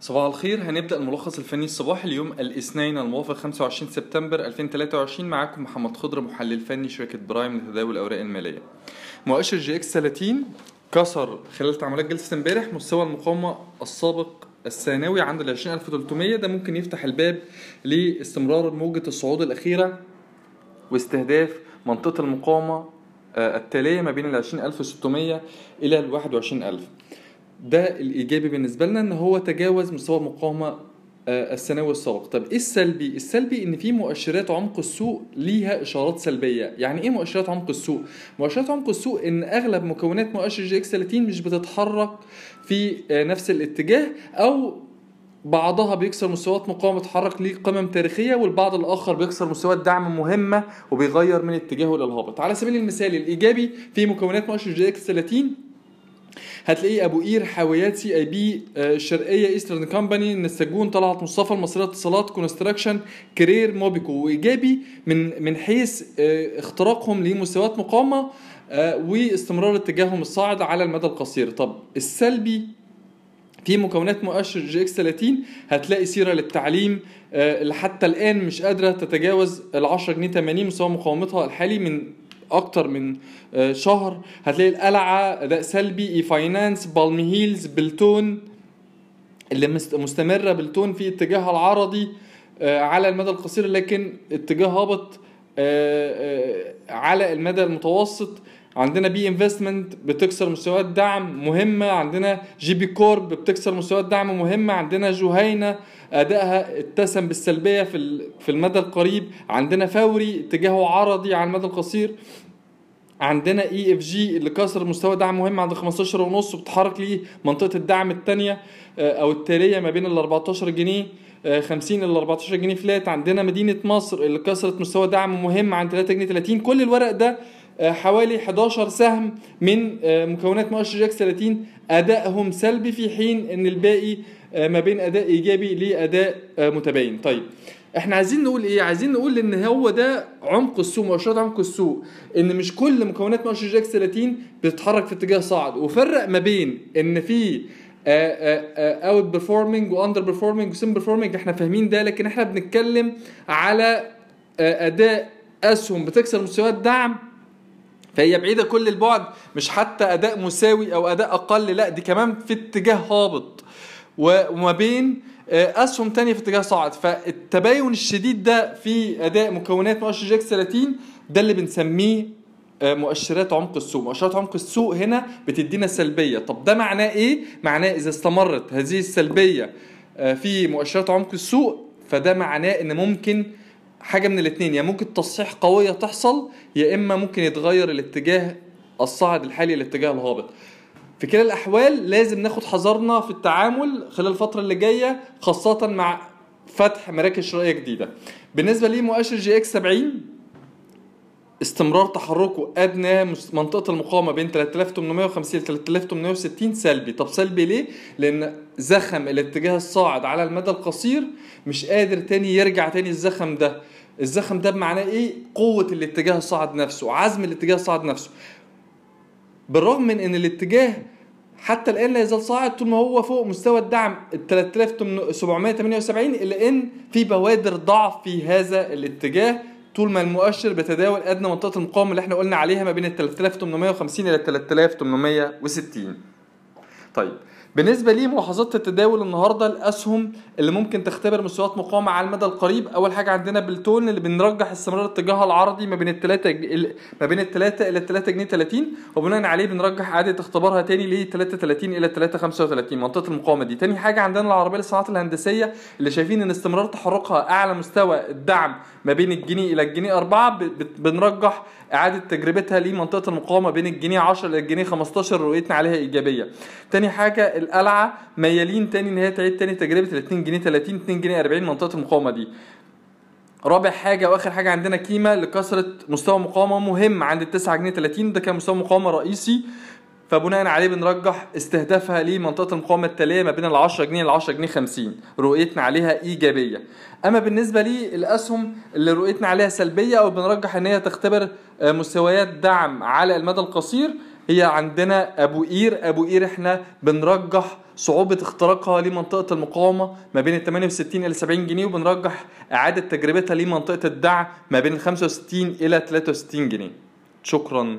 صباح الخير هنبدأ الملخص الفني الصباحي اليوم الاثنين الموافق 25 سبتمبر 2023 معاكم محمد خضر محلل فني شركة Prime لتداول الأوراق المالية. مؤشر EGX 30 كسر خلال تعاملات جلسة امبارح مستوى المقاومة السابق الثانوي عند ال 20300 ده ممكن يفتح الباب لاستمرار موجة الصعود الأخيرة واستهداف منطقة المقاومة آه، التالية ما بين ال 20600 إلى ال 21000 ده الإيجابي بالنسبة لنا إن هو تجاوز مستوى المقاومه آه، السنوي السابق. طب إيه السلبي؟ السلبي إن في مؤشرات عمق السوق ليها إشارات سلبية. يعني إيه مؤشرات عمق السوق؟ مؤشرات عمق السوق إن أغلب مكونات مؤشر EGX 30 مش بتتحرك في آه، نفس الاتجاه أو بعضها بيكسر مستويات مقاومة اتحرك ليه قمم تاريخية والبعض الآخر بيكسر مستويات دعم مهمة وبيغير من اتجاهه للهابط على سبيل المثال الإيجابي في مكونات مؤشر EGX 30 هتلاقيه أبو قير حاويات CIB آه، الشرقية Eastern Company النساجون طلعت مصطفى المصريه اتصالات Construction Credit موبكو. وإيجابي من من حيث آه، اختراقهم لمستويات مقاومة آه، واستمرار اتجاههم الصاعد على المدى القصير. طب السلبي في مكونات مؤشر EGX 30 هتلاقي سيرا للتعليم اللي حتى الآن مش قادرة تتجاوز ال 10 جنيه 80 مستوى مقاومتها الحالي من أكتر من آه، شهر هتلاقي القلعة أداء سلبي e-finance Palm Hills Beltone اللي مست- مستمرة Beltone في اتجاهها العرضي آه، على المدى القصير لكن اتجاه هابط آه، على المدى المتوسط. عندنا B Investments بتكسر مستويات دعم مهمة عندنا GB Corp بتكسر مستويات دعم مهمة عندنا جهينه أدائها اتسم بالسلبية في في المدى القريب عندنا فوري اتجاهه عرضي على المدى القصير عندنا EFG اللي كسر مستوى دعم مهم عند 15 ونص وبتحرك ليه منطقة الدعم الثانية أو التالية ما بين ال 14 جنيه آه، 50 ل 14 جنيه flat. عندنا مدينة مصر اللي كسرت مستوى دعم مهم عند 3 جنيه 30 كل الورق ده آه، حوالي 11 سهم من آه، مكونات مؤشر EGX 30 أدائهم سلبي في حين إن الباقي آه، ما بين أداء إيجابي لأداء آه، متباين. طيب إحنا عايزين نقول إيه؟ عايزين نقول إن هو ده عمق السوق مؤشرات عمق السوق. إن مش كل مكونات مؤشر EGX 30 بتتحرك في اتجاه صاعد. وفرق ما بين إن في outperforming و underperforming و same performing إحنا فاهمين ده لكن إحنا بنتكلم على آه، أداء أسهم بتكسر مستويات دعم فهي بعيدة كل البعد مش حتى أداء مساوي أو أداء أقل لا دي كمان في اتجاه هابط. وما بين آه، أسهم تانية في اتجاه صاعد. فالتباين الشديد ده في أداء مكونات مؤشر جاكس 30 ده اللي بنسميه آه، مؤشرات عمق السوق. مؤشرات عمق السوق هنا بتدينا سلبية. طب ده معناه إيه؟ معناه إذا استمرت هذه السلبية آه، في مؤشرات عمق السوق فده معناه إن ممكن حاجة من الاثنين يا ممكن تصحيح قوية تحصل يا إما ممكن يتغير الاتجاه الصاعد الحالي للاتجاه الهابط. في كلا الأحوال لازم ناخد حذرنا في التعامل خلال الفترة اللي جاية خاصة مع فتح مراكز شرائيه جديدة. بالنسبة لي مؤشر EGX 70 استمرار تحركه أدنى منطقة المقاومة بين 3850 ل 3860 سلبي. طب سلبي ليه؟ لأن زخم الاتجاه الصاعد على المدى القصير مش قادر تاني يرجع تاني الزخم ده. الزخم ده بمعناه إيه؟ قوة الاتجاه الصاعد نفسه عزم الاتجاه الصاعد نفسه. بالرغم من إن الاتجاه حتى الآن لا يزال صاعد طول ما هو فوق مستوى الدعم ال 3778 إلا إن في بوادر ضعف في هذا الاتجاه طول ما المؤشر بيتداول أدنى منطقة المقاومة اللي إحنا قلنا عليها ما بين ال 3850 إلى 3860 طيب بالنسبة لي ملاحظات التداول النهارده الأسهم اللي ممكن تختبر مستويات مقاومة على المدى القريب. أول حاجة عندنا بلتون اللي بنرجح استمرار اتجاهها العرضي ما بين الثلاثه ما بين الثلاثه إلى 3 جنيه 30 وبناء عليه بنرجح إعادة اختبارها تاني ل 33 إلى 3 35 منطقة المقاومة دي. تاني حاجة عندنا العربية للصناعات الهندسية اللي شايفين إن استمرار تحركها أعلى مستوى الدعم ما بين الجنيه إلى الجنيه 4 ب- بت- بنرجح إعادة تجربتها لمنطقة المقاومة بين الجنيه 10 إلى الجنيه 15 رؤيتنا عليها إيجابية. تاني حاجة القلعة ميالين تاني إن هي تعيد تاني تجربة ال 2 جنيه 30 2 جنيه 40 منطقة المقاومة دي. رابع حاجة وآخر حاجة عندنا كيما لكسرة مستوى مقاومة مهم عند ال 9 جنيه 30 ده كان مستوى مقاومة رئيسي. فبناء عليه بنرجح استهدافها لمنطقة المقاومة التالية ما بين ال 10 جنيه ل 10 جنيه 50 رؤيتنا عليها إيجابية. أما بالنسبة للأسهم اللي رؤيتنا عليها سلبية أو بنرجح إن هي تختبر آه، مستويات دعم على المدى القصير هي عندنا أبو قير أبو قير إحنا بنرجح صعوبة اختراقها لمنطقة المقاومة ما بين ال 68 إلى 70 جنيه وبنرجح إعادة تجربتها لمنطقة الدعم ما بين ال 65 إلى 63 جنيه. شكرا.